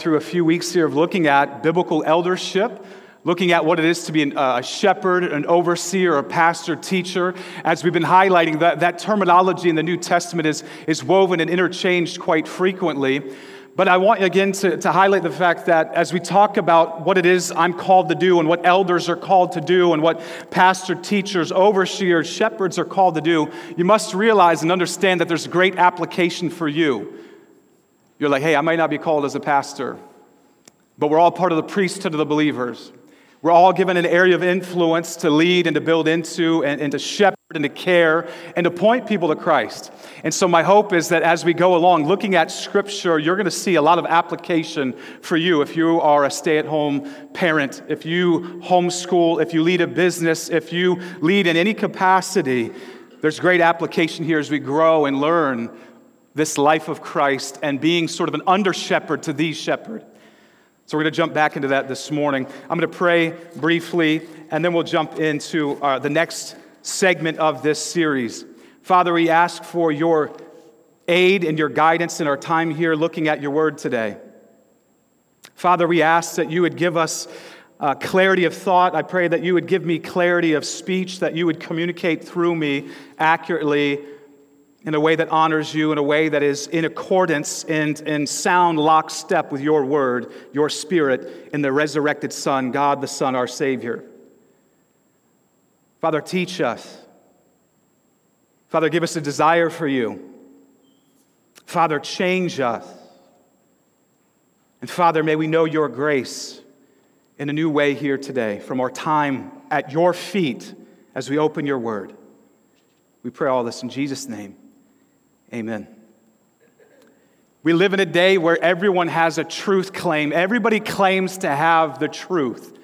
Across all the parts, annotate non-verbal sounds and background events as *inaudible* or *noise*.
through a few weeks here of looking at biblical eldership, looking at what it is to be an, uh, a shepherd, an overseer, a pastor, teacher. As we've been highlighting, that, that terminology in the New Testament is, is woven and interchanged quite frequently. But I want again to, to highlight the fact that as we talk about what it is I'm called to do and what elders are called to do and what pastor, teachers, overseers, shepherds are called to do, you must realize and understand that there's great application for you. You're like, hey, I might not be called as a pastor, but we're all part of the priesthood of the believers. We're all given an area of influence to lead and to build into and, and, to shepherd and to care and to point people to Christ. And so, my hope is that as we go along looking at Scripture, you're going to see a lot of application for you if you are a stay at home parent, if you homeschool, if you lead a business, if you lead in any capacity. There's great application here as we grow and learn this life of Christ and being sort of an under shepherd to the shepherd. So we're going to jump back into that this morning. I'm going to pray briefly, and then we'll jump into uh, the next segment of this series. Father, we ask for your aid and your guidance in our time here looking at your word today. Father, we ask that you would give us uh, clarity of thought. I pray that you would give me clarity of speech, that you would communicate through me accurately in a way that honors you, in a way that is in accordance and in sound lockstep with your word, your spirit, in the resurrected Son, God the Son, our Savior. Father, teach us. Father, give us a desire for you. Father, change us. And Father, may we know your grace in a new way here today from our time at your feet as we open your word. We pray all this in Jesus' name. Amen. We live in a day where everyone has a truth claim. Everybody claims to have the truth.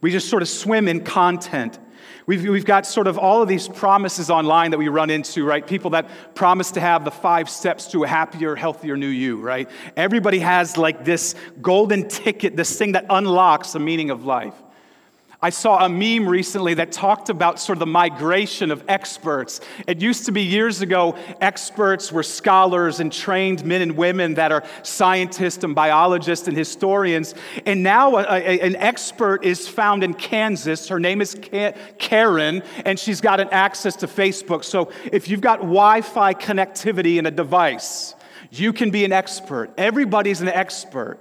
We just sort of swim in content. We've, we've got sort of all of these promises online that we run into, right? People that promise to have the five steps to a happier, healthier new you, right? Everybody has like this golden ticket, this thing that unlocks the meaning of life. I saw a meme recently that talked about sort of the migration of experts. It used to be years ago, experts were scholars and trained men and women that are scientists and biologists and historians. And now a, a, an expert is found in Kansas. Her name is Karen, and she's got an access to Facebook. So if you've got Wi Fi connectivity in a device, you can be an expert. Everybody's an expert.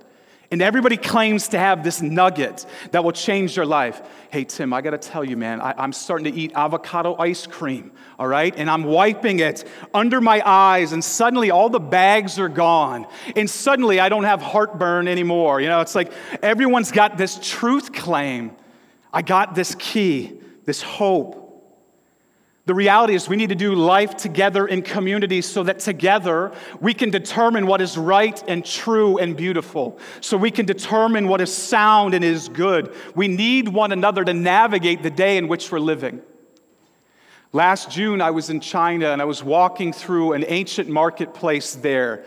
And everybody claims to have this nugget that will change their life. Hey, Tim, I gotta tell you, man, I, am starting to eat avocado ice cream, all right? And I'm wiping it under my eyes, and suddenly all the bags are gone. And suddenly I don't have heartburn anymore. You know, it's like everyone's got this truth claim. I got this key, this hope. The reality is, we need to do life together in community so that together we can determine what is right and true and beautiful. So we can determine what is sound and is good. We need one another to navigate the day in which we're living. Last June, I was in China and I was walking through an ancient marketplace there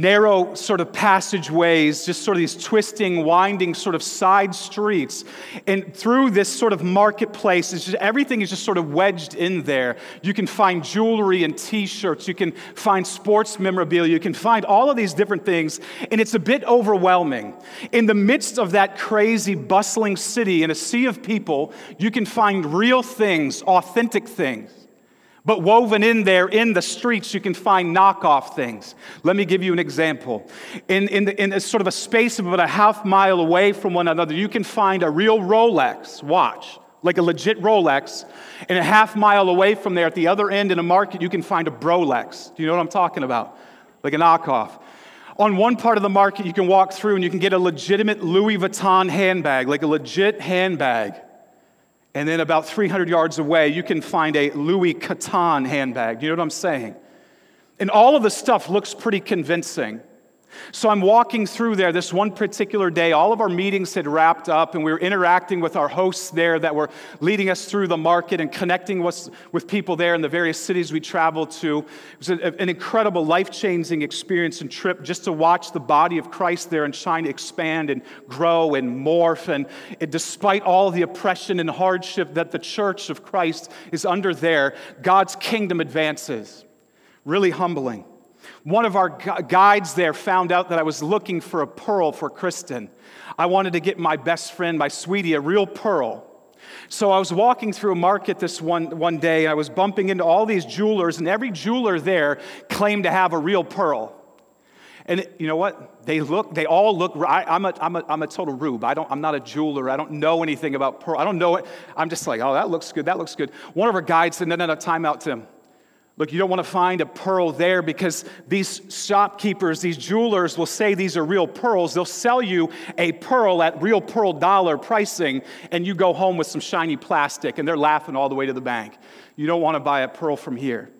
narrow sort of passageways, just sort of these twisting, winding sort of side streets. And through this sort of marketplace, just, everything is just sort of wedged in there. You can find jewelry and t shirts, you can find sports memorabilia, you can find all of these different things. And it's a bit overwhelming. In the midst of that crazy, bustling city, in a sea of people, you can find real things, authentic things. But woven in there, in the streets, you can find knockoff things. Let me give you an example. In, in, the, in a sort of a space of about a half mile away from one another, you can find a real Rolex watch, like a legit Rolex. And a half mile away from there, at the other end in a market, you can find a Brolex. Do you know what I'm talking about? Like a knockoff. On one part of the market, you can walk through and you can get a legitimate Louis Vuitton handbag, like a legit handbag. And then about 300 yards away, you can find a Louis Vuitton handbag. You know what I'm saying? And all of the stuff looks pretty convincing. So I'm walking through there this one particular day. All of our meetings had wrapped up, and we were interacting with our hosts there that were leading us through the market and connecting with, with people there in the various cities we traveled to. It was a, an incredible, life changing experience and trip just to watch the body of Christ there in China expand and grow and morph. And it, despite all the oppression and hardship that the church of Christ is under there, God's kingdom advances. Really humbling. One of our gu- guides there found out that I was looking for a pearl for Kristen. I wanted to get my best friend, my sweetie, a real pearl. So I was walking through a market this one, one day, and I was bumping into all these jewelers, and every jeweler there claimed to have a real pearl. And you know what? They look, they all look, I, I'm, a, I'm, a, I'm a total rube. I don't, I'm not a jeweler. I don't know anything about pearl. I don't know it. I'm just like, oh, that looks good. That looks good. One of our guides said, no, no, no, time out, Tim. Look, you don't want to find a pearl there because these shopkeepers, these jewelers will say these are real pearls. They'll sell you a pearl at real pearl dollar pricing, and you go home with some shiny plastic, and they're laughing all the way to the bank. You don't want to buy a pearl from here.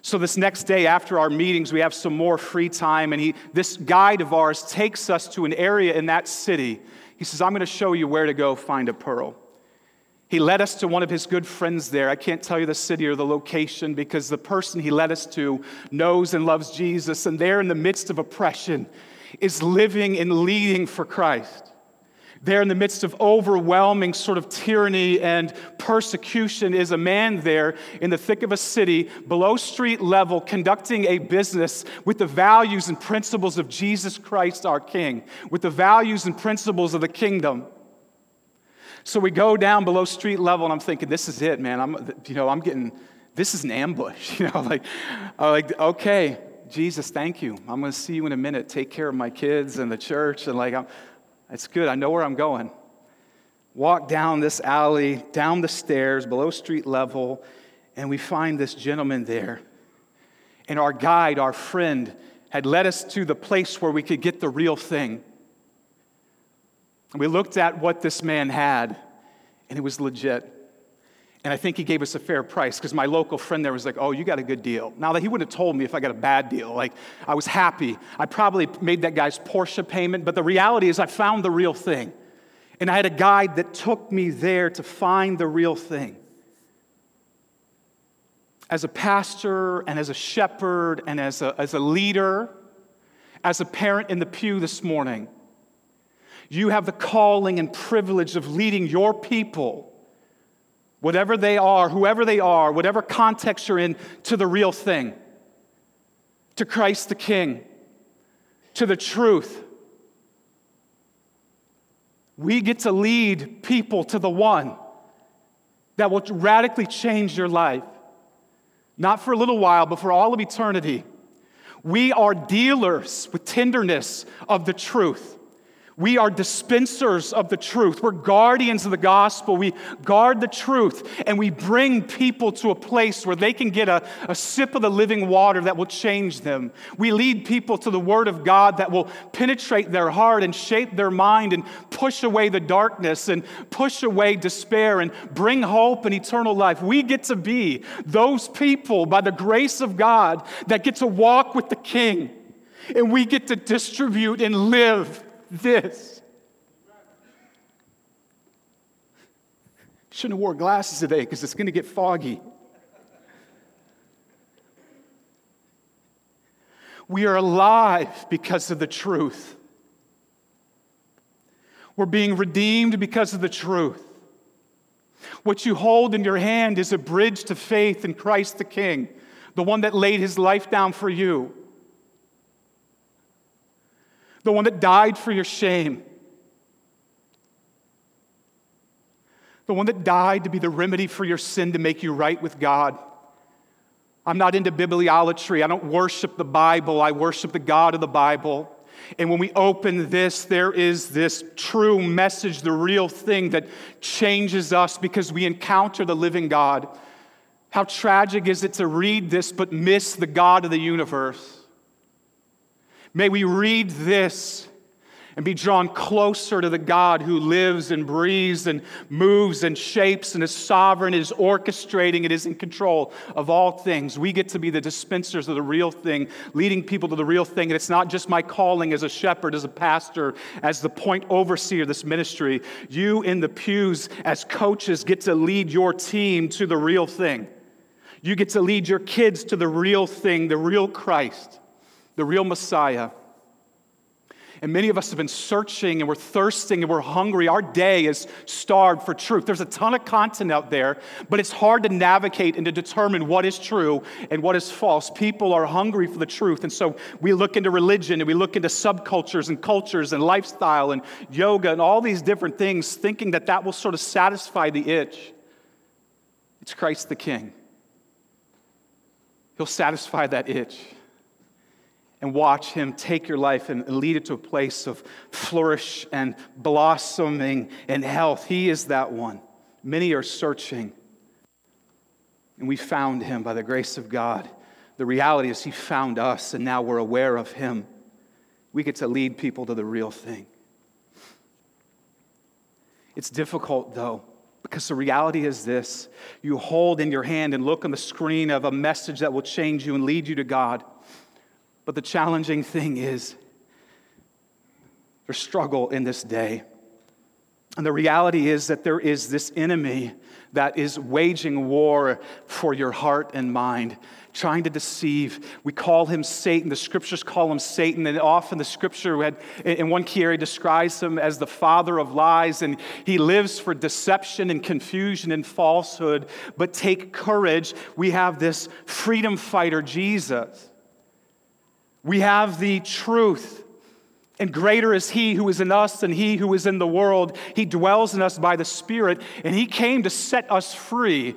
So, this next day after our meetings, we have some more free time, and he, this guide of ours takes us to an area in that city. He says, I'm going to show you where to go find a pearl. He led us to one of his good friends there. I can't tell you the city or the location because the person he led us to knows and loves Jesus, and there in the midst of oppression is living and leading for Christ. There in the midst of overwhelming sort of tyranny and persecution is a man there in the thick of a city, below street level, conducting a business with the values and principles of Jesus Christ, our King, with the values and principles of the kingdom. So we go down below street level, and I'm thinking, this is it, man. I'm, you know, I'm getting, this is an ambush. *laughs* You know, like, I'm like, okay, Jesus, thank you. I'm going to see you in a minute. Take care of my kids and the church, and like, I'm, it's good. I know where I'm going. Walk down this alley, down the stairs, below street level, and we find this gentleman there. And our guide, our friend, had led us to the place where we could get the real thing. We looked at what this man had, and it was legit. And I think he gave us a fair price because my local friend there was like, Oh, you got a good deal. Now that he wouldn't have told me if I got a bad deal. Like, I was happy. I probably made that guy's Porsche payment, but the reality is I found the real thing. And I had a guide that took me there to find the real thing. As a pastor and as a shepherd and as a, as a leader, as a parent in the pew this morning, you have the calling and privilege of leading your people, whatever they are, whoever they are, whatever context you're in, to the real thing, to Christ the King, to the truth. We get to lead people to the one that will radically change your life, not for a little while, but for all of eternity. We are dealers with tenderness of the truth. We are dispensers of the truth. We're guardians of the gospel. We guard the truth and we bring people to a place where they can get a, a sip of the living water that will change them. We lead people to the Word of God that will penetrate their heart and shape their mind and push away the darkness and push away despair and bring hope and eternal life. We get to be those people by the grace of God that get to walk with the King and we get to distribute and live this. Shouldn't have wore glasses today because it's going to get foggy. We are alive because of the truth. We're being redeemed because of the truth. What you hold in your hand is a bridge to faith in Christ the King, the one that laid his life down for you the one that died for your shame, the one that died to be the remedy for your sin to make you right with God. I'm not into bibliolatry. I don't worship the Bible. I worship the God of the Bible. And when we open this, there is this true message, the real thing that changes us because we encounter the living God. How tragic is it to read this but miss the God of the universe? May we read this and be drawn closer to the God who lives and breathes and moves and shapes and is sovereign, is orchestrating, and is in control of all things. We get to be the dispensers of the real thing, leading people to the real thing. And it's not just my calling as a shepherd, as a pastor, as the point overseer of this ministry. You in the pews as coaches get to lead your team to the real thing. You get to lead your kids to the real thing, the real Christ the real Messiah. And many of us have been searching and we're thirsting and we're hungry. Our day is starved for truth. There's a ton of content out there, but it's hard to navigate and to determine what is true and what is false. People are hungry for the truth. And so we look into religion and we look into subcultures and cultures and lifestyle and yoga and all these different things, thinking that that will sort of satisfy the itch. It's Christ the King. He'll satisfy that itch and watch Him take your life and lead it to a place of flourish and blossoming and health. He is that one. Many are searching, and we found Him by the grace of God. The reality is, He found us, and now we're aware of Him. We get to lead people to the real thing. It's difficult, though, because the reality is this you hold in your hand and look on the screen of a message that will change you and lead you to God. But the challenging thing is there's struggle in this day. And the reality is that there is this enemy that is waging war for your heart and mind, trying to deceive. We call him Satan. The scriptures call him Satan. And often the scripture, had, in one key area, describes him as the father of lies. And he lives for deception and confusion and falsehood. But take courage. We have this freedom fighter, Jesus. We have the truth. And greater is He who is in us than He who is in the world. He dwells in us by the Spirit, and He came to set us free,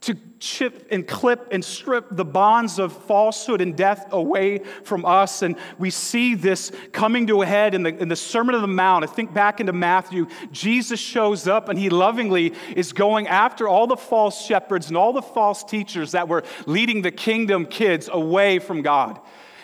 to chip and clip and strip the bonds of falsehood and death away from us. And we see this coming to a head in the, in the Sermon on the Mount. I think back into Matthew, Jesus shows up and He lovingly is going after all the false shepherds and all the false teachers that were leading the kingdom kids away from God.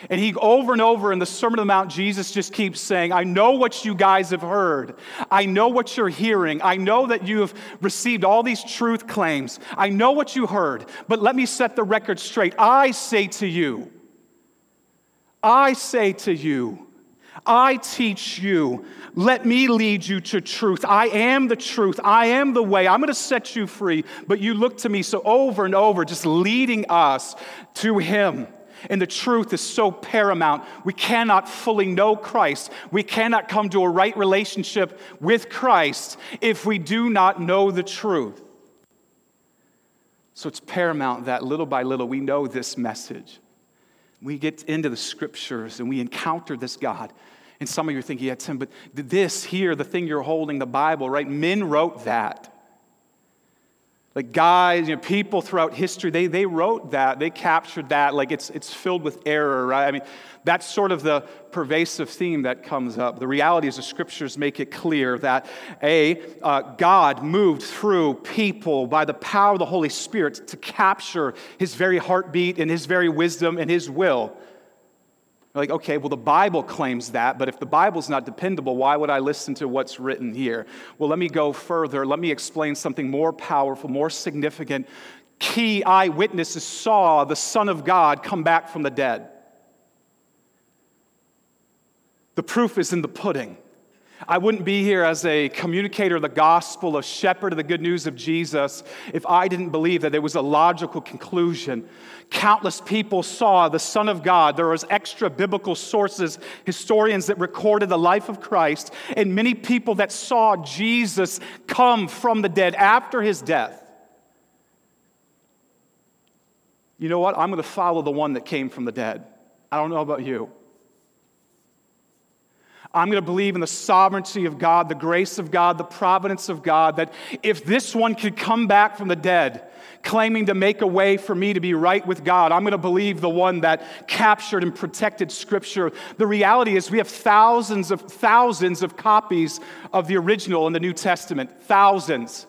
And he over and over in the Sermon on the Mount, Jesus just keeps saying, I know what you guys have heard. I know what you're hearing. I know that you have received all these truth claims. I know what you heard. But let me set the record straight. I say to you, I say to you, I teach you. Let me lead you to truth. I am the truth. I am the way. I'm going to set you free. But you look to me so over and over, just leading us to Him. And the truth is so paramount. We cannot fully know Christ. We cannot come to a right relationship with Christ if we do not know the truth. So it's paramount that little by little we know this message. We get into the scriptures and we encounter this God. And some of you are thinking, yeah, Tim, but this here, the thing you're holding, the Bible, right? Men wrote that. Like guys, you know, people throughout history, they, they wrote that, they captured that, like it's, it's filled with error, right? I mean, that's sort of the pervasive theme that comes up. The reality is the scriptures make it clear that A, uh, God moved through people by the power of the Holy Spirit to capture his very heartbeat and his very wisdom and his will like, okay, well, the Bible claims that, but if the Bible's not dependable, why would I listen to what's written here? Well, let me go further. Let me explain something more powerful, more significant. Key eyewitnesses saw the Son of God come back from the dead. The proof is in the pudding. I wouldn't be here as a communicator of the gospel, a shepherd of the good news of Jesus, if I didn't believe that there was a logical conclusion. Countless people saw the Son of God. There was extra biblical sources, historians that recorded the life of Christ, and many people that saw Jesus come from the dead after his death. You know what? I'm going to follow the one that came from the dead. I don't know about you. I'm going to believe in the sovereignty of God, the grace of God, the providence of God, that if this one could come back from the dead, claiming to make a way for me to be right with God, I'm going to believe the one that captured and protected Scripture. The reality is, we have thousands of thousands of copies of the original in the New Testament, thousands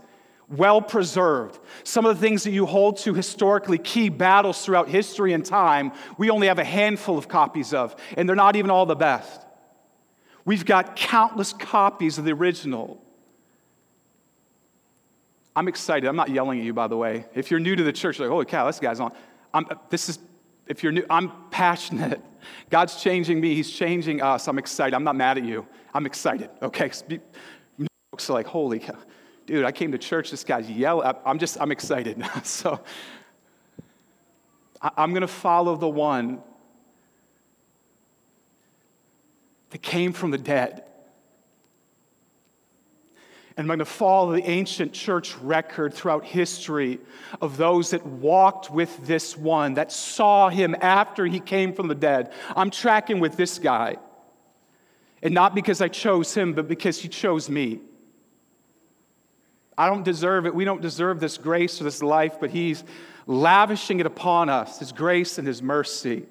well preserved. Some of the things that you hold to historically key battles throughout history and time, we only have a handful of copies of, and they're not even all the best. We've got countless copies of the original. I'm excited. I'm not yelling at you, by the way. If you're new to the church, like, holy cow, this guy's on. I'm, uh, this is, if you're new, I'm passionate. *laughs* God's changing me. He's changing us. I'm excited. I'm not mad at you. I'm excited. Okay. Folks are like, holy cow, dude, I came to church. This guy's yelling. I'm just, I'm excited. *laughs* so I'm going to follow the one that came from the dead. And I'm going to follow the ancient church record throughout history of those that walked with this one, that saw him after he came from the dead. I'm tracking with this guy. And not because I chose him, but because he chose me. I don't deserve it. We don't deserve this grace or this life, but he's lavishing it upon us, his grace and his mercy.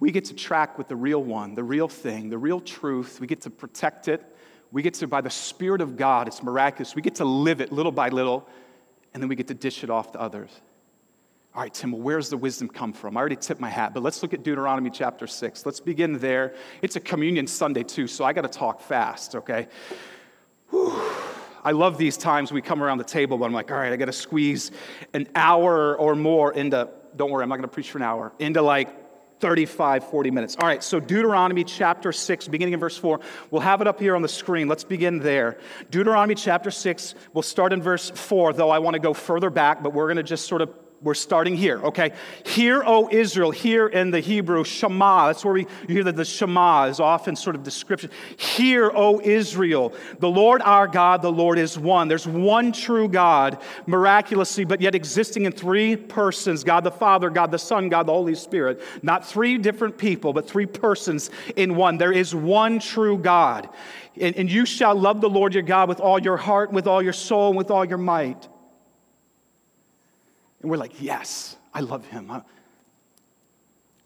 We get to track with the real one, the real thing, the real truth. We get to protect it we get to, by the Spirit of God, it's miraculous. We get to live it little by little, and then we get to dish it off to others. All right, Tim, well, where's the wisdom come from? I already tipped my hat, but let's look at Deuteronomy chapter 6. Let's begin there. It's a communion Sunday, too, so I got to talk fast, okay? Whew. I love these times we come around the table, but I'm like, all right, I got to squeeze an hour or more into, don't worry, I'm not going to preach for an hour, into like 35, 40 minutes. All right, so Deuteronomy chapter 6, beginning in verse 4. We'll have it up here on the screen. Let's begin there. Deuteronomy chapter 6, we'll start in verse 4, though I want to go further back, but we're going to just sort of we're starting here, okay? Hear, O Israel, here in the Hebrew, Shema. That's where we you hear that the Shema is often sort of description. Hear, O Israel, the Lord our God, the Lord is one. There's one true God, miraculously, but yet existing in three persons God the Father, God the Son, God the Holy Spirit. Not three different people, but three persons in one. There is one true God. And, and you shall love the Lord your God with all your heart, with all your soul, with all your might. And we're like, yes, I love him. Uh,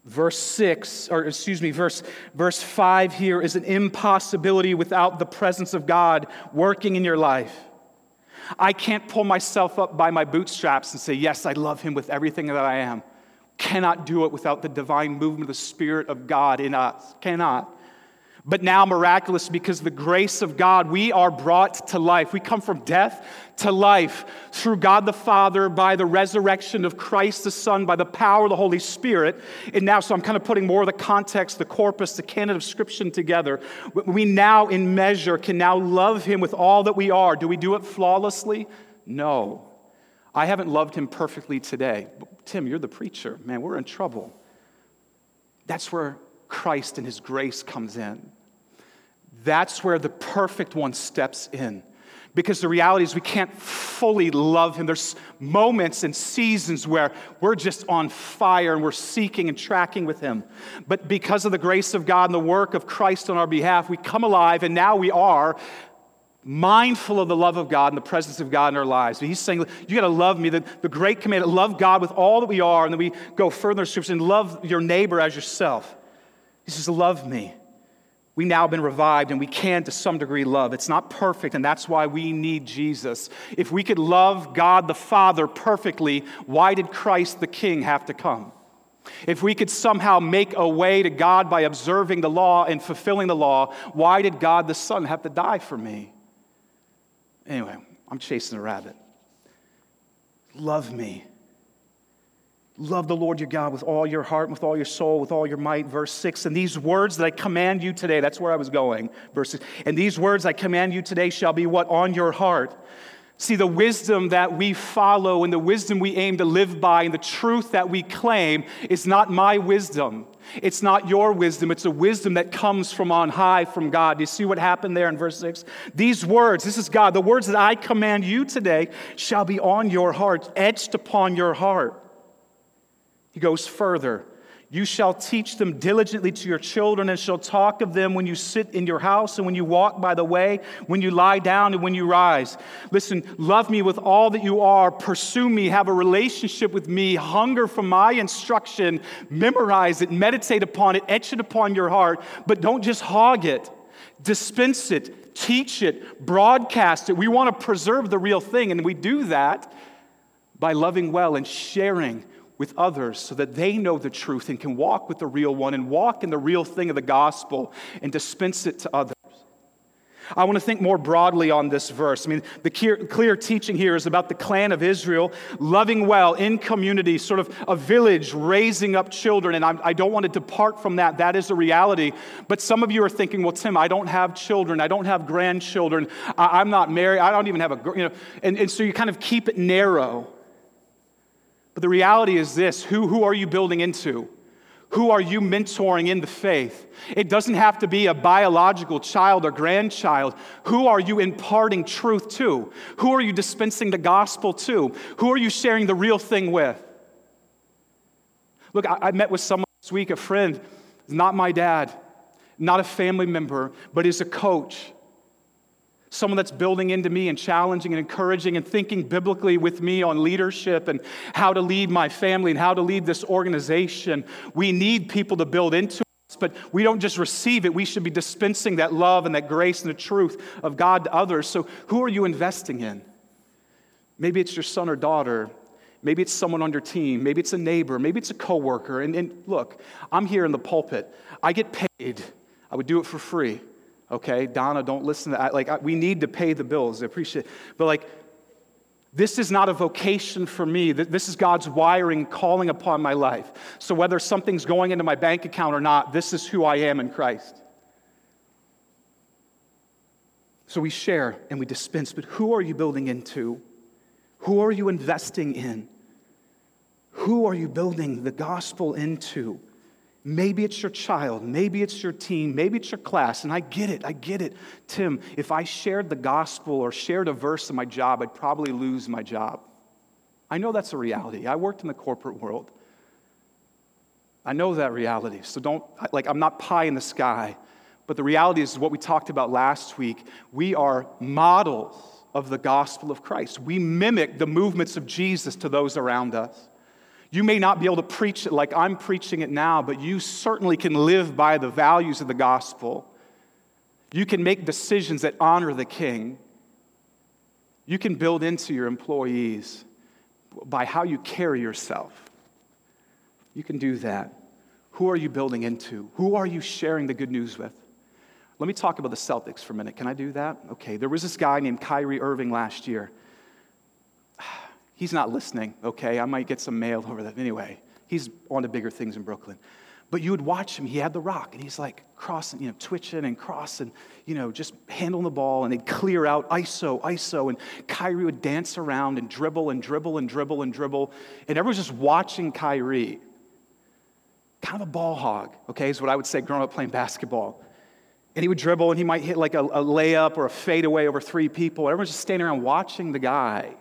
verse 6, or excuse me, verse, verse 5 here is an impossibility without the presence of God working in your life. I can't pull myself up by my bootstraps and say, Yes, I love him with everything that I am. Cannot do it without the divine movement of the Spirit of God in us. Cannot but now miraculous because the grace of God, we are brought to life. We come from death to life through God the Father by the resurrection of Christ the Son, by the power of the Holy Spirit. And now, so I'm kind of putting more of the context, the corpus, the canon of Scripture together. We now, in measure, can now love Him with all that we are. Do we do it flawlessly? No. I haven't loved Him perfectly today. Tim, you're the preacher. Man, we're in trouble. That's where Christ and His grace comes in. That's where the perfect one steps in. Because the reality is, we can't fully love him. There's moments and seasons where we're just on fire and we're seeking and tracking with him. But because of the grace of God and the work of Christ on our behalf, we come alive and now we are mindful of the love of God and the presence of God in our lives. He's saying, You got to love me. The, the great commandment, love God with all that we are. And then we go further in Scripture and love your neighbor as yourself. He says, Love me we now been revived and we can to some degree love. It's not perfect, and that's why we need Jesus. If we could love God the Father perfectly, why did Christ the King have to come? If we could somehow make a way to God by observing the law and fulfilling the law, why did God the Son have to die for me? Anyway, I'm chasing a rabbit. Love me. Love the Lord your God with all your heart, with all your soul, with all your might. Verse 6. And these words that I command you today, that's where I was going. Verse 6. And these words I command you today shall be what? On your heart. See, the wisdom that we follow and the wisdom we aim to live by and the truth that we claim is not my wisdom. It's not your wisdom. It's a wisdom that comes from on high from God. Do you see what happened there in verse 6? These words, this is God, the words that I command you today shall be on your heart, etched upon your heart. He goes further. You shall teach them diligently to your children, and shall talk of them when you sit in your house, and when you walk by the way, when you lie down, and when you rise. Listen, love me with all that you are. Pursue me. Have a relationship with me. Hunger for my instruction. Memorize it. Meditate upon it. Etch it upon your heart. But don't just hog it, dispense it, teach it, broadcast it. We want to preserve the real thing, and we do that by loving well and sharing with others so that they know the truth and can walk with the real one and walk in the real thing of the gospel and dispense it to others. I want to think more broadly on this verse. I mean, the clear, clear, teaching here is about the clan of Israel loving well in community, sort of a village raising up children. And I'm, I do not want to depart from that. That is a reality. But some of you are thinking, well, Tim, I don't have children. I don't have grandchildren. I, am not married. I don't even have a, you know. And, and so you kind of keep it narrow. But the reality is this who, who are you building into? Who are you mentoring in the faith? It doesn't have to be a biological child or grandchild. Who are you imparting truth to? Who are you dispensing the gospel to? Who are you sharing the real thing with? Look, I, I met with someone this week, a friend, not my dad, not a family member, but is a coach someone that's building into me and challenging and encouraging and thinking biblically with me on leadership and how to lead my family and how to lead this organization. We need people to build into us, but we don't just receive it. We should be dispensing that love and that grace and the truth of God to others. So, who are you investing in? Maybe it's your son or daughter. Maybe it's someone on your team. Maybe it's a neighbor. Maybe it's a coworker. And, and look, I'm here in the pulpit. I get paid. I would do it for free okay? Donna, don't listen to that. Like, we need to pay the bills. I appreciate. But, like, this is not a vocation for me. This is God's wiring calling upon my life. So, whether something's going into my bank account or not, this is who I am in Christ. So, we share and we dispense, but who are you building into? Who are you investing in? Who are you building the gospel into? Maybe it's your child, maybe it's your team, maybe it's your class, and I get it, I get it. Tim, if I shared the gospel or shared a verse in my job, I'd probably lose my job. I know that's a reality. I worked in the corporate world. I know that reality. So don't, like, I'm not pie in the sky. But the reality is what we talked about last week. We are models of the gospel of Christ. We mimic the movements of Jesus to those around us. You may not be able to preach it like I'm preaching it now, but you certainly can live by the values of the gospel. You can make decisions that honor the king. You can build into your employees by how you carry yourself. You can do that. Who are you building into? Who are you sharing the good news with? Let me talk about the Celtics for a minute. Can I do that? Okay, there was this guy named Kyrie Irving last year. He's not listening, okay? I might get some mail over that. Anyway, he's on to bigger things in Brooklyn. But you would watch him, he had the rock, and he's like crossing, you know, twitching and crossing, you know, just handling the ball, and they'd clear out ISO, ISO, and Kyrie would dance around and dribble and dribble and dribble and dribble. And everyone's just watching Kyrie. Kind of a ball hog, okay, is what I would say growing up playing basketball. And he would dribble and he might hit like a, a layup or a fadeaway over three people. Everyone's just standing around watching the guy.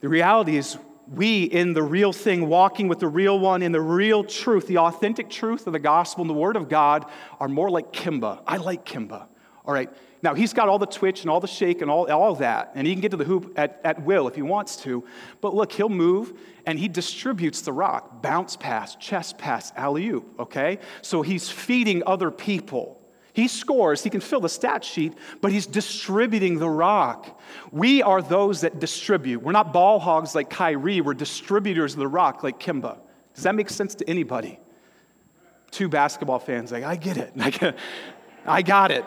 The reality is, we in the real thing, walking with the real one, in the real truth, the authentic truth of the gospel and the word of God, are more like Kemba. I like Kemba. All right. Now, he's got all the twitch and all the shake and all, all that, and he can get to the hoop at, at will if he wants to. But look, he'll move and he distributes the rock bounce pass, chest pass, alley oop, okay? So he's feeding other people. He scores, he can fill the stat sheet, but he's distributing the rock. We are those that distribute. We're not ball hogs like Kyrie, we're distributors of the rock like Kemba. Does that make sense to anybody? Two basketball fans, like, I get it. *laughs* I got it.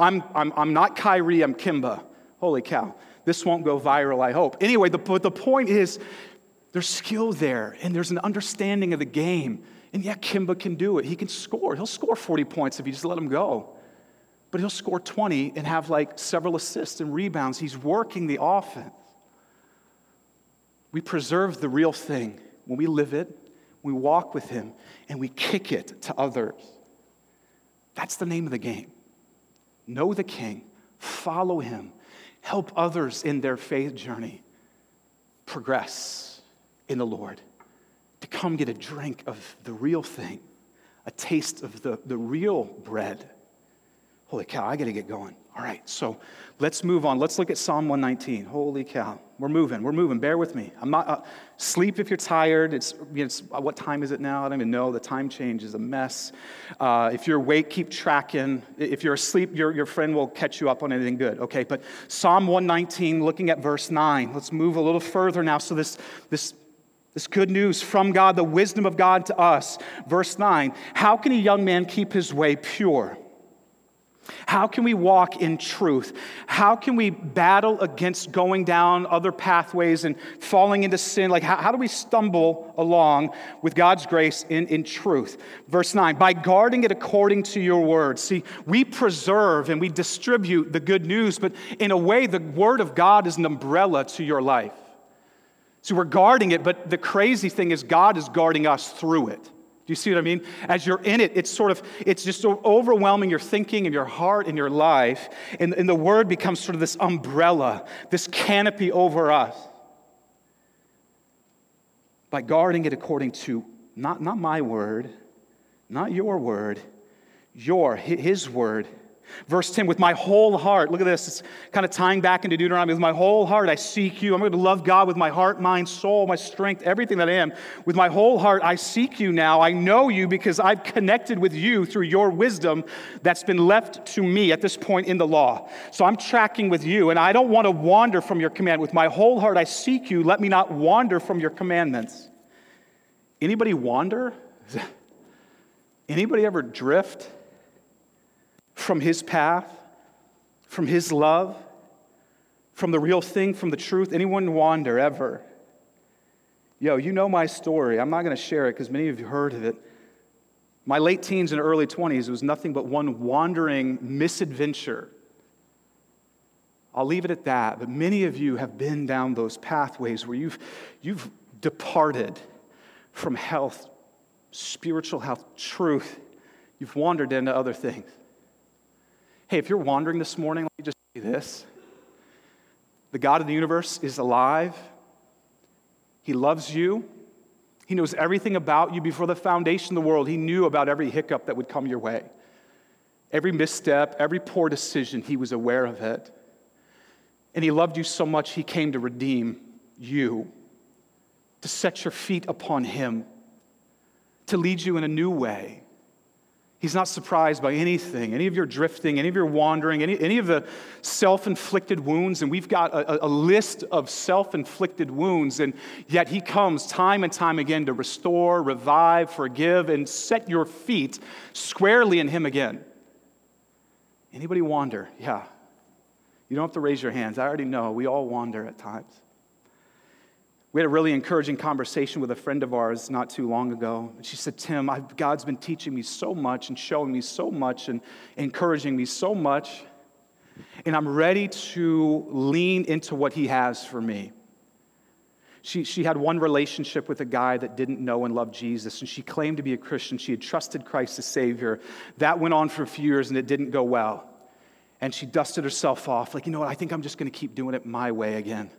I'm, I'm, I'm not Kyrie, I'm Kemba. Holy cow. This won't go viral, I hope. Anyway, the, but the point is, there's skill there, and there's an understanding of the game. And yeah, Kemba can do it. He can score. He'll score 40 points if you just let him go. But he'll score 20 and have like several assists and rebounds. He's working the offense. We preserve the real thing when we live it, we walk with him, and we kick it to others. That's the name of the game. Know the king, follow him, help others in their faith journey progress in the Lord to come get a drink of the real thing, a taste of the, the real bread. Holy cow, I got to get going. All right, so let's move on. Let's look at Psalm 119. Holy cow. We're moving. We're moving. Bear with me. I'm not, uh, sleep if you're tired. It's, it's, uh, what time is it now? I don't even know. The time change is a mess. Uh, if you're awake, keep tracking. If you're asleep, your, your friend will catch you up on anything good. Okay, but Psalm 119, looking at verse 9. Let's move a little further now. So this, this this good news from God, the wisdom of God to us. Verse 9 How can a young man keep his way pure? How can we walk in truth? How can we battle against going down other pathways and falling into sin? Like, how, how, do we stumble along with God's grace in, in truth? Verse 9, by guarding it according to your word. See, we preserve and we distribute the good news, but in a way, the word of God is an umbrella to your life. So we're guarding it, but the crazy thing is God is guarding us through it. Do you see what I mean? As you're in it, it's sort of, it's just overwhelming your thinking and your heart and your life. And, and the word becomes sort of this umbrella, this canopy over us. By guarding it according to not, not my word, not your word, your, his word Verse 10, with my whole heart, look at this, it's kind of tying back into Deuteronomy. With my whole heart, I seek you. I'm going to love God with my heart, mind, soul, my strength, everything that I am. With my whole heart, I seek you now. I know you because I've connected with you through your wisdom that's been left to me at this point in the law. So I'm tracking with you, and I don't want to wander from your command. With my whole heart, I seek you. Let me not wander from your commandments. Anybody wander? *laughs* Anybody ever drift? From His path, from His love, from the real thing, from the truth? Anyone wander ever? Yo, you know my story. I'm not going to share it because many of you heard of it. My late teens and early 20s was nothing but one wandering misadventure. I'll leave it at that. But many of you have been down those pathways where you've, you've departed from health, spiritual health, truth. You've wandered into other things. Hey, if you're wandering this morning, let me just say this the God of the universe is alive, He loves you. He knows everything about you before the foundation of the world. He knew about every hiccup that would come your way. Every misstep, every poor decision, he was aware of it. And he loved you so much, he came to redeem you, to set your feet upon him, to lead you in a new way. He's not surprised by anything, any of your drifting, any of your wandering, any, any of the self inflicted wounds. And we've got a, a list of self inflicted wounds, and yet He comes time and time again to restore, revive, forgive, and set your feet squarely in Him again. Anybody wander? Yeah. You don't have to raise your hands. I already know. We all wander at times. We had a really encouraging conversation with a friend of ours not too long ago. She said, Tim, I've, God's been teaching me so much and showing me so much and encouraging me so much, and I'm ready to lean into what He has for me. She, she had one relationship with a guy that didn't know and love Jesus, and she claimed to be a Christian. She had trusted Christ as Savior. That went on for a few years, and it didn't go well. And she dusted herself off, like, you know what, I think I'm just going to keep doing it my way again.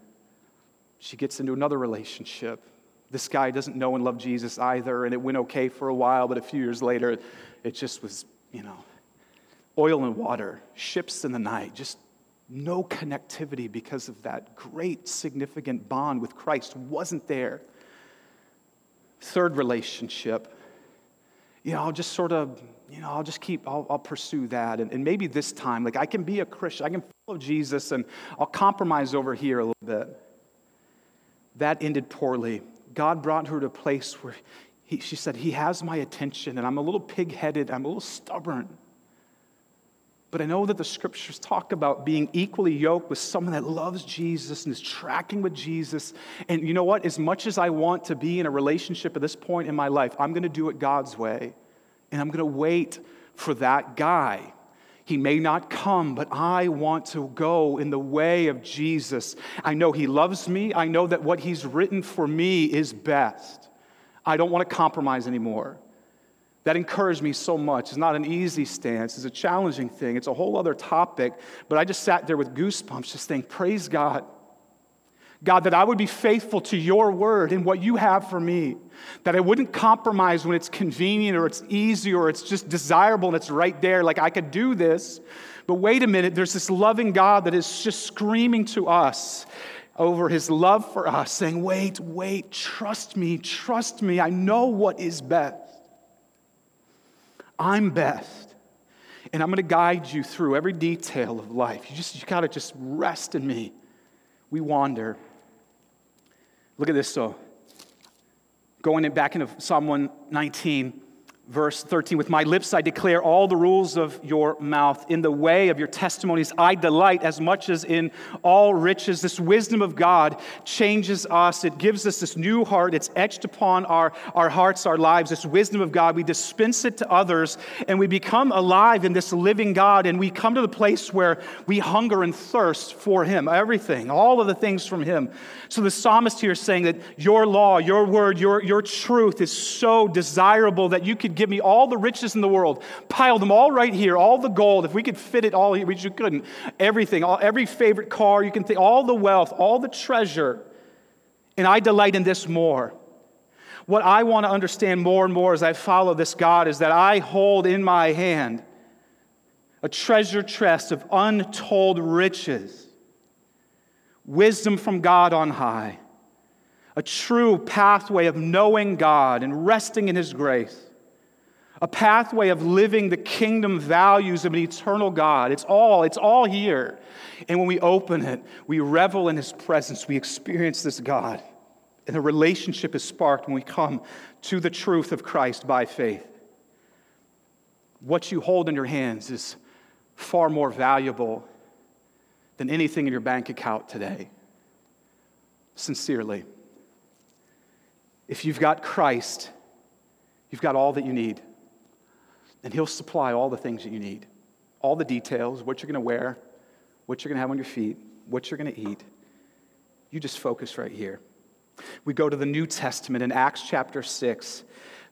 She gets into another relationship. This guy doesn't know and love Jesus either, and it went okay for a while, but a few years later, it just was, you know, oil and water, ships in the night, just no connectivity because of that great, significant bond with Christ wasn't there. Third relationship, you know, I'll just sort of, you know, I'll just keep, I'll, I'll pursue that. And, and maybe this time, like I can be a Christian, I can follow Jesus, and I'll compromise over here a little bit. That ended poorly. God brought her to a place where he, she said, He has my attention, and I'm a little pig headed, I'm a little stubborn. But I know that the scriptures talk about being equally yoked with someone that loves Jesus and is tracking with Jesus. And you know what? As much as I want to be in a relationship at this point in my life, I'm going to do it God's way. And I'm going to wait for that guy he may not come, but I want to go in the way of Jesus. I know He loves me. I know that what He's written for me is best. I don't want to compromise anymore. That encouraged me so much. It's not an easy stance, it's a challenging thing. It's a whole other topic, but I just sat there with goosebumps, just saying, Praise God. God, that I would be faithful to your word and what you have for me. That I wouldn't compromise when it's convenient or it's easy or it's just desirable and it's right there, like I could do this. But wait a minute, there's this loving God that is just screaming to us over his love for us, saying, Wait, wait, trust me, trust me. I know what is best. I'm best. And I'm going to guide you through every detail of life. You just you got to just rest in me. We wander. Look at this, so. Going back into Psalm 119, Verse 13, with my lips I declare all the rules of your mouth. In the way of your testimonies I delight as much as in all riches. This wisdom of God changes us. It gives us this new heart. It's etched upon our, our hearts, our lives. This wisdom of God, we dispense it to others and we become alive in this living God. And we come to the place where we hunger and thirst for Him, everything, all of the things from Him. So the psalmist here is saying that your law, your word, your, your truth is so desirable that you could give me all the riches in the world, pile them all right here, all the gold. If we could fit it all here, which you couldn't, everything, all, every favorite car you can think, all the wealth, all the treasure. And I delight in this more. What I want to understand more and more as I follow this God is that I hold in my hand a treasure chest of untold riches, wisdom from God on high, a true pathway of knowing God and resting in His grace a pathway of living the kingdom values of an eternal God. It's all, it's all here. And when we open it, we revel in his presence. We experience this God. And the relationship is sparked when we come to the truth of Christ by faith. What you hold in your hands is far more valuable than anything in your bank account today. Sincerely. If you've got Christ, you've got all that you need and He'll supply all the things that you need all the details, what you're going to wear, what you're going to have on your feet, what you're going to eat. You just focus right here. We go to the New Testament in Acts chapter 6.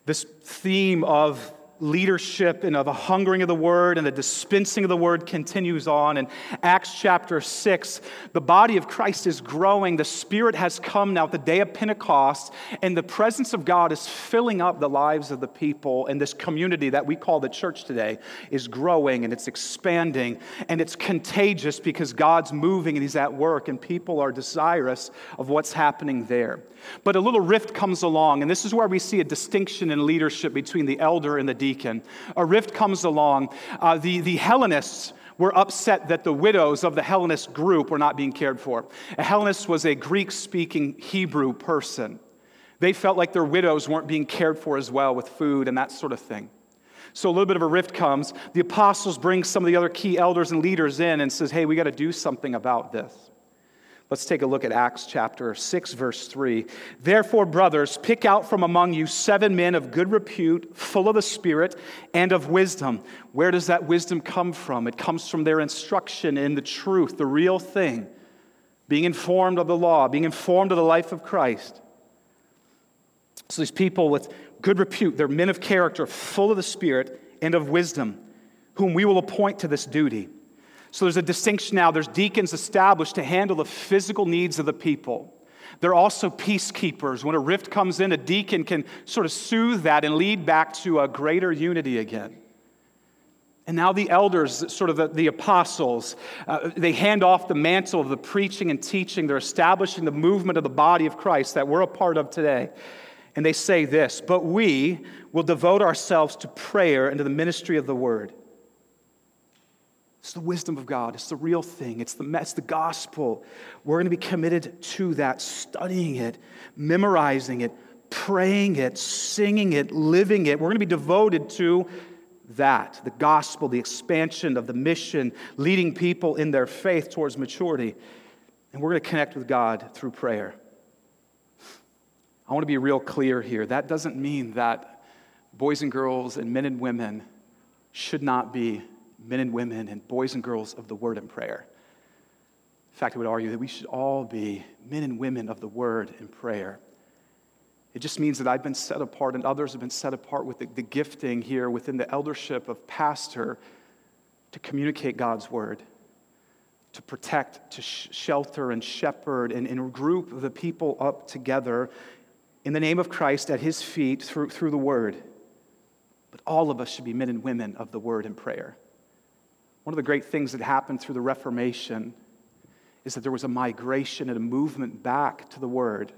This theme of leadership and of a hungering of the word and the dispensing of the word continues on. In Acts chapter 6, the body of Christ is growing. The Spirit has come now at the day of Pentecost, and the presence of God is filling up the lives of the people. And this community that we call the church today is growing and it's expanding and it's contagious because God's moving and He's at work, and people are desirous of what's happening there. But a little rift comes along, and this is where we see a distinction in leadership between the elder and the deacon. A rift comes along. Uh, the, the Hellenists were upset that the widows of the Hellenist group were not being cared for. A Hellenist was a Greek speaking Hebrew person. They felt like their widows weren't being cared for as well with food and that sort of thing. So a little bit of a rift comes. The apostles bring some of the other key elders and leaders in and says, "Hey, we got to do something about this." Let's take a look at Acts chapter 6, verse 3. Therefore, brothers, pick out from among you seven men of good repute, full of the Spirit and of wisdom. Where does that wisdom come from? It comes from their instruction in the truth, the real thing, being informed of the law, being informed of the life of Christ. So, these people with good repute, they're men of character, full of the Spirit and of wisdom, whom we will appoint to this duty. So there's a distinction now. There's deacons established to handle the physical needs of the people. They're also peacekeepers. When a rift comes in, a deacon can sort of soothe that and lead back to a greater unity again. And now the elders, sort of the, the apostles, uh, they hand off the mantle of the preaching and teaching. They're establishing the movement of the body of Christ that we're a part of today. And they say this But we will devote ourselves to prayer and to the ministry of the word. It's the wisdom of God. It's the real thing. It's the, it's the gospel. We're going to be committed to that, studying it, memorizing it, praying it, singing it, living it. We're going to be devoted to that the gospel, the expansion of the mission, leading people in their faith towards maturity. And we're going to connect with God through prayer. I want to be real clear here. That doesn't mean that boys and girls and men and women should not be men and women and boys and girls of the word and prayer. In fact, I would argue that we should all be men and women of the word and prayer. It just means that I've been set apart and others have been set apart with the, the gifting here within the eldership of pastor to communicate God's word, to protect, to sh- shelter and shepherd and, and group the people up together in the name of Christ at his feet through, through the word. But all of us should be men and women of the word and prayer. One of the great things that happened through the Reformation is that there was a migration and a movement back to the Word.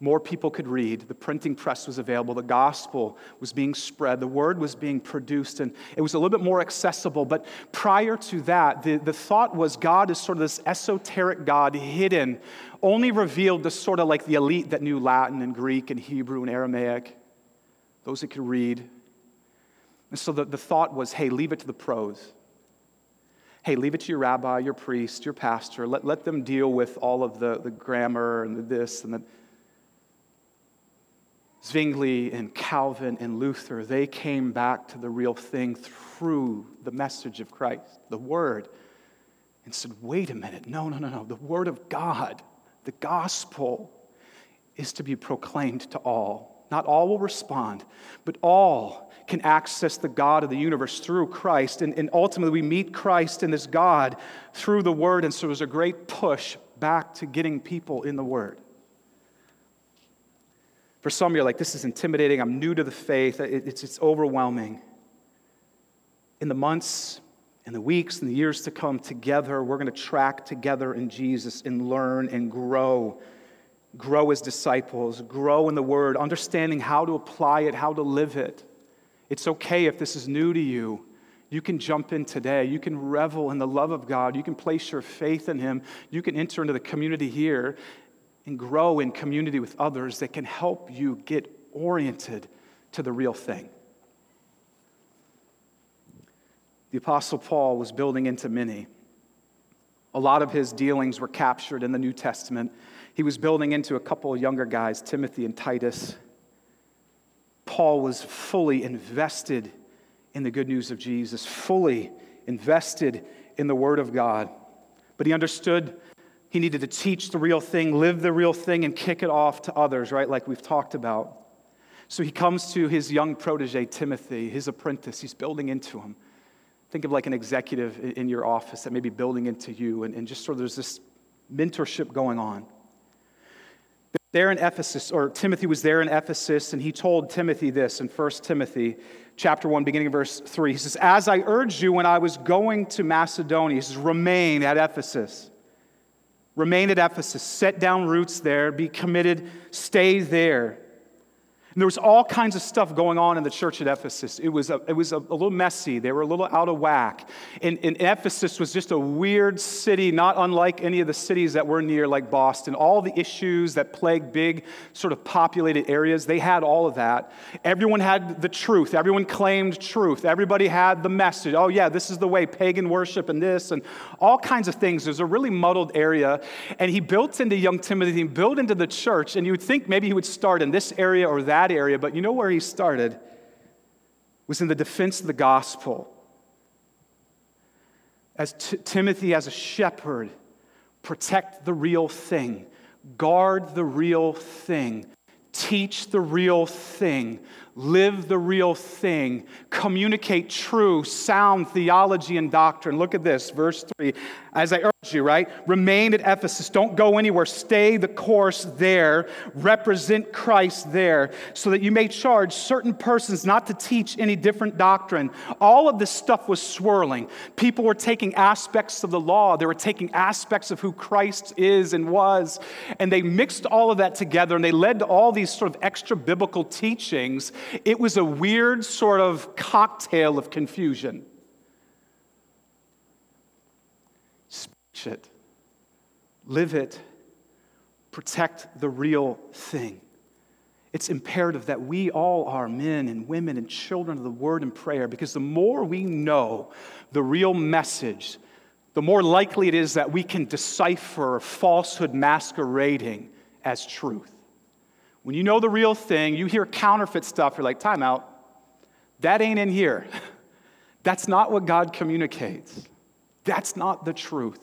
More people could read. The printing press was available. The gospel was being spread. The word was being produced, and it was a little bit more accessible. But prior to that, the, the thought was God is sort of this esoteric God hidden, only revealed to sort of like the elite that knew Latin and Greek and Hebrew and Aramaic, those that could read And so the, the thought was hey, leave it to the pros. Hey, leave it to your rabbi, your priest, your pastor. Let, let them deal with all of the, the grammar and the this and the. Zwingli and Calvin and Luther, they came back to the real thing through the message of Christ, the Word, and said, wait a minute, no, no, no, no. The Word of God, the gospel, is to be proclaimed to all. Not all will respond, but all can access the God of the universe through Christ. And, and ultimately, we meet Christ and this God through the Word. And so there's a great push back to getting people in the Word. For some, you're like, this is intimidating. I'm new to the faith. It's, it's overwhelming. In the months, in the weeks, and the years to come, together, we're going to track together in Jesus and learn and grow grow as disciples, grow in the word, understanding how to apply it, how to live it. It's okay if this is new to you. You can jump in today. You can revel in the love of God. You can place your faith in Him. You can enter into the community here and grow in community with others that can help you get oriented to the real thing. The Apostle Paul was building into many. A lot of his dealings were captured in the New Testament he was building into a couple of younger guys, Timothy and Titus. Paul was fully invested in the good news of Jesus, fully invested in the Word of God. But he understood he needed to teach the real thing, live the real thing, and kick it off to others, right? Like we've talked about. So he comes to his young protege, Timothy, his apprentice. He's building into him. Think of like an executive in your office that may be building into you, and, and just sort of there's this mentorship going on there in Ephesus, or Timothy was there in Ephesus, and he told Timothy this in 1 Timothy chapter 1, beginning verse 3. He says, As I urged you when I was going to Macedonia, he says, remain at Ephesus. Remain at Ephesus, set down roots there, be committed, stay there. And there was all kinds of stuff going on in the church at Ephesus. It was a, it was a, a little messy. They were a little out of whack. And, and, Ephesus was just a weird city, not unlike any of the cities that were near, like Boston. All the issues that plague big, sort of populated areas, they had all of that. Everyone had the truth. Everyone claimed truth. Everybody had the message. Oh, yeah, this is the way, pagan worship and this, and all kinds of things. There's a really muddled area. And he built into young Timothy, he built into the church. And you would think maybe he would start in this area or that that area, but you know where he started? Was in the defense of the gospel. As T- Timothy, as a shepherd, protect the real thing, guard the real thing, teach the real thing, live the real thing, communicate true, sound theology and doctrine. Look at this, verse 3. As I urge you, right? Remain at Ephesus. Don't go anywhere. Stay the course there. Represent Christ there so that you may charge certain persons not to teach any different doctrine. All of this stuff was swirling. People were taking aspects of the law, they were taking aspects of who Christ is and was, and they mixed all of that together and they led to all these sort of extra biblical teachings it was a weird sort of cocktail of confusion. Speak it, live it, protect the real thing. It's imperative that we all are men and women and children of the word and prayer because the more we know the real message, the more likely it is that we can decipher falsehood masquerading as truth. When you know the real thing, you hear counterfeit stuff, you're like, time out. That ain't in here. *laughs* That's not what God communicates. That's not the truth.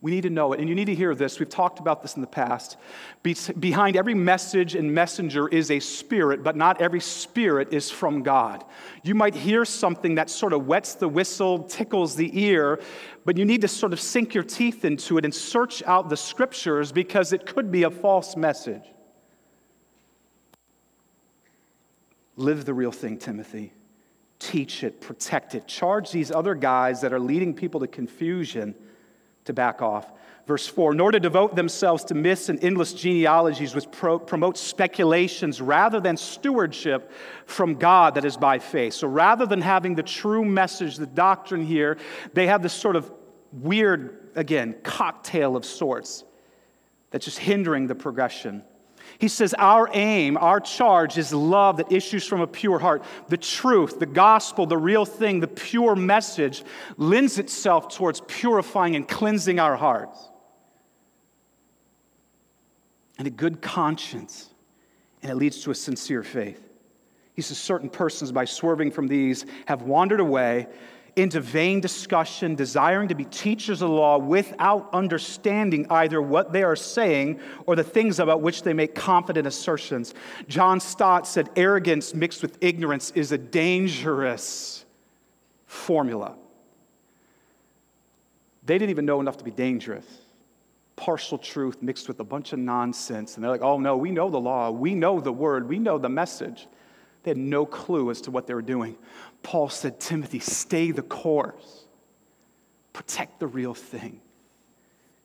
We need to know it. And you need to hear this. We've talked about this in the past. Be- behind every message and messenger is a spirit, but not every spirit is from God. You might hear something that sort of wets the whistle, tickles the ear, but you need to sort of sink your teeth into it and search out the scriptures because it could be a false message. Live the real thing, Timothy. Teach it, protect it. Charge these other guys that are leading people to confusion to back off. Verse 4 Nor to devote themselves to myths and endless genealogies, which pro- promote speculations rather than stewardship from God that is by faith. So rather than having the true message, the doctrine here, they have this sort of weird, again, cocktail of sorts that's just hindering the progression. He says, Our aim, our charge is love that issues from a pure heart. The truth, the gospel, the real thing, the pure message lends itself towards purifying and cleansing our hearts. And a good conscience, and it leads to a sincere faith. He says, Certain persons, by swerving from these, have wandered away into vain discussion, desiring to be teachers of the law without understanding either what they are saying or the things about which they make confident assertions. John Stott said, Arrogance mixed with ignorance is a dangerous formula. They didn't even know enough to be dangerous. Partial truth mixed with a bunch of nonsense. And they're like, oh no, we know the law, we know the word, we know the message. They had no clue as to what they were doing. Paul said, Timothy, stay the course, protect the real thing,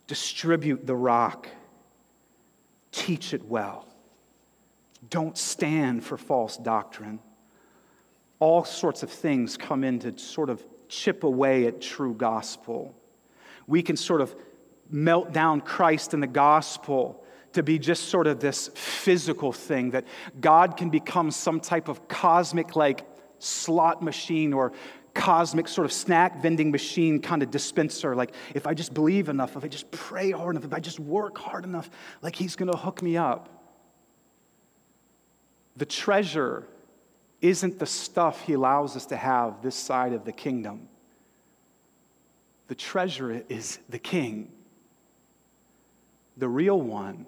distribute the rock, teach it well. Don't stand for false doctrine. All sorts of things come in to sort of chip away at true gospel. We can sort of melt down Christ and the gospel to be just sort of this physical thing, that God can become some type of cosmic, like slot machine or cosmic sort of snack vending machine kind of dispenser. Like, if I just believe enough, if I just pray hard enough, if I just work hard enough, like He's going to hook me up. The treasure isn't the stuff He allows us to have this side of the kingdom. The treasure is the King, the real one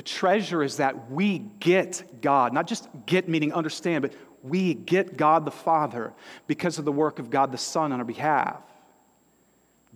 the treasure is that we get God, not just get meaning understand, but we get God the Father because of the work of God the Son on our behalf.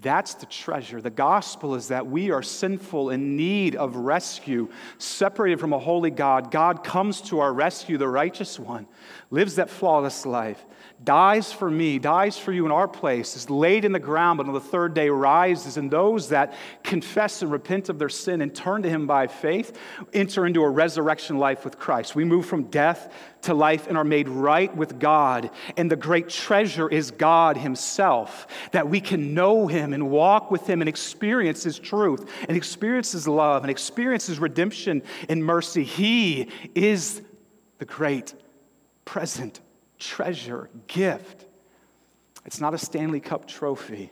That's the treasure. The gospel is that we are sinful in need of rescue, separated from a holy God. God comes to our rescue, the righteous one, lives that flawless life, dies for me, dies for you in our place, is laid in the ground, but on the third day rises. And those that confess and repent of their sin and turn to him by faith enter into a resurrection life with Christ. We move from death to life and are made right with God. And the great treasure is God himself, that we can know him and walk with him and experience his truth and experience his love and experience his redemption and mercy. He is the great present treasure, gift. It's not a Stanley Cup trophy.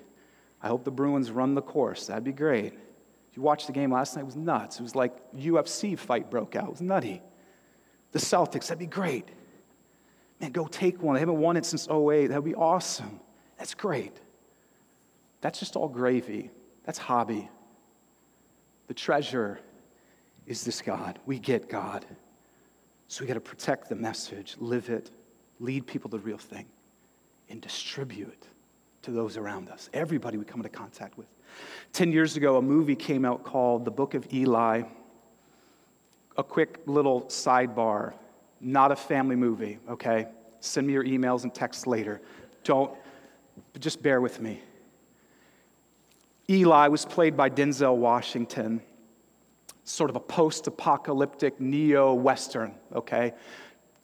I hope the Bruins run the course. That'd be great. If you watched the game last night, it was nuts. It was like UFC fight broke out. It was nutty. The Celtics, that'd be great. Man, go take one. They haven't won it since 08. That'd be awesome. That's great. That's just all gravy. That's hobby. The treasure is this God. We get God. So we got to protect the message, live it, lead people to the real thing, and distribute to those around us, everybody we come into contact with. Ten years ago, a movie came out called The Book of Eli. A quick little sidebar, not a family movie, okay? Send me your emails and texts later. Don't, just bear with me. Eli was played by Denzel Washington, sort of a post apocalyptic neo Western, okay?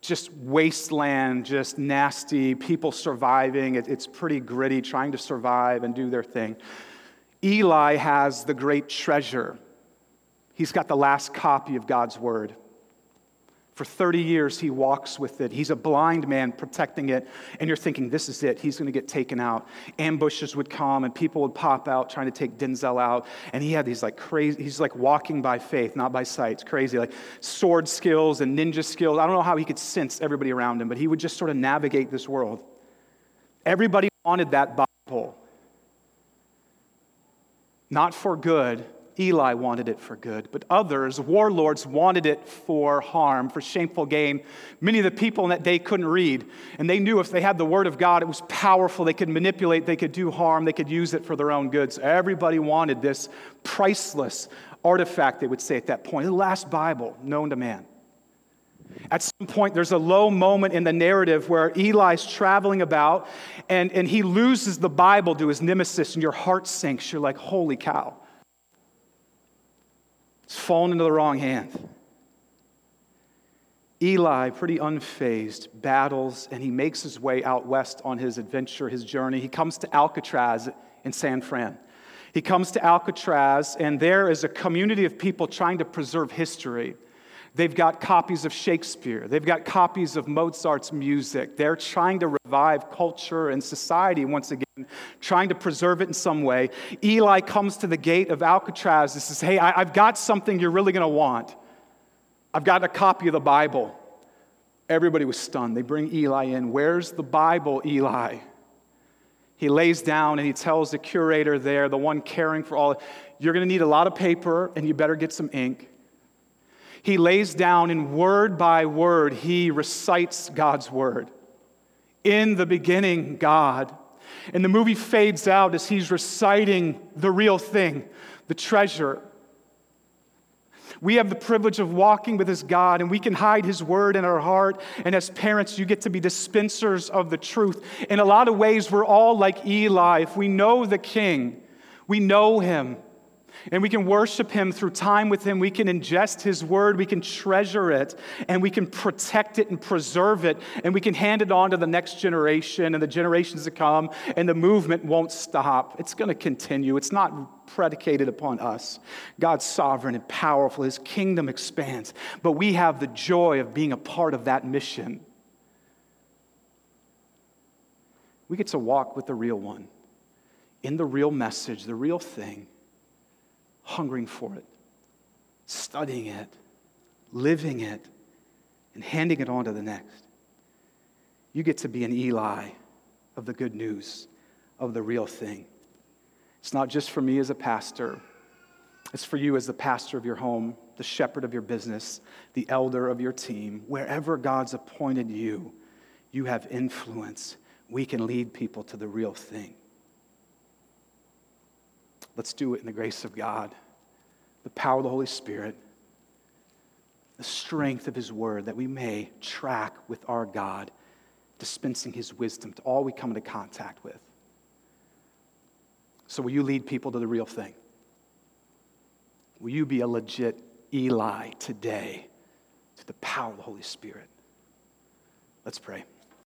Just wasteland, just nasty, people surviving. It, it's pretty gritty, trying to survive and do their thing. Eli has the great treasure. He's got the last copy of God's word. For 30 years, he walks with it. He's a blind man protecting it. And you're thinking, this is it. He's going to get taken out. Ambushes would come and people would pop out trying to take Denzel out. And he had these like crazy, he's like walking by faith, not by sight. It's crazy. Like sword skills and ninja skills. I don't know how he could sense everybody around him, but he would just sort of navigate this world. Everybody wanted that Bible. Not for good, Eli wanted it for good, but others, warlords, wanted it for harm, for shameful gain. Many of the people in that day couldn't read, and they knew if they had the word of God, it was powerful. They could manipulate, they could do harm, they could use it for their own goods. Everybody wanted this priceless artifact, they would say at that point, the last Bible known to man. At some point, there's a low moment in the narrative where Eli's traveling about and, and he loses the Bible to his nemesis, and your heart sinks. You're like, holy cow. It's fallen into the wrong hand. Eli, pretty unfazed, battles and he makes his way out west on his adventure, his journey. He comes to Alcatraz in San Fran. He comes to Alcatraz, and there is a community of people trying to preserve history. They've got copies of Shakespeare. They've got copies of Mozart's music. They're trying to revive culture and society once again, trying to preserve it in some way. Eli comes to the gate of Alcatraz and says, Hey, I've got something you're really going to want. I've got a copy of the Bible. Everybody was stunned. They bring Eli in. Where's the Bible, Eli? He lays down and he tells the curator there, the one caring for all, you're going to need a lot of paper and you better get some ink. He lays down and word by word, he recites God's word. In the beginning, God. And the movie fades out as he's reciting the real thing, the treasure, we have the privilege of walking with this God, and we can hide His word in our heart. And as parents, you get to be dispensers of the truth. In a lot of ways, we're all like Eli. If we know the King, we know Him. And we can worship Him through time with Him. We can ingest His word. We can treasure it. And we can protect it and preserve it. And we can hand it on to the next generation and the generations to come. And the movement won't stop. It's going to continue. It's not predicated upon us. God's sovereign and powerful. His kingdom expands. But we have the joy of being a part of that mission. We get to walk with the real one in the real message, the real thing hungering for it, studying it, living it, and handing it on to the next. You get to be an Eli of the good news, of the real thing. It's not just for me as a pastor, it's for you as the pastor of your home, the shepherd of your business, the elder of your team. Wherever God's appointed you, you have influence. We can lead people to the real thing. Let's do it in the grace of God, the power of the Holy Spirit, the strength of His Word, that we may track with our God, dispensing His wisdom to all we come into contact with. So, will you lead people to the real thing? Will you be a legit Eli today to the power of the Holy Spirit? Let's pray.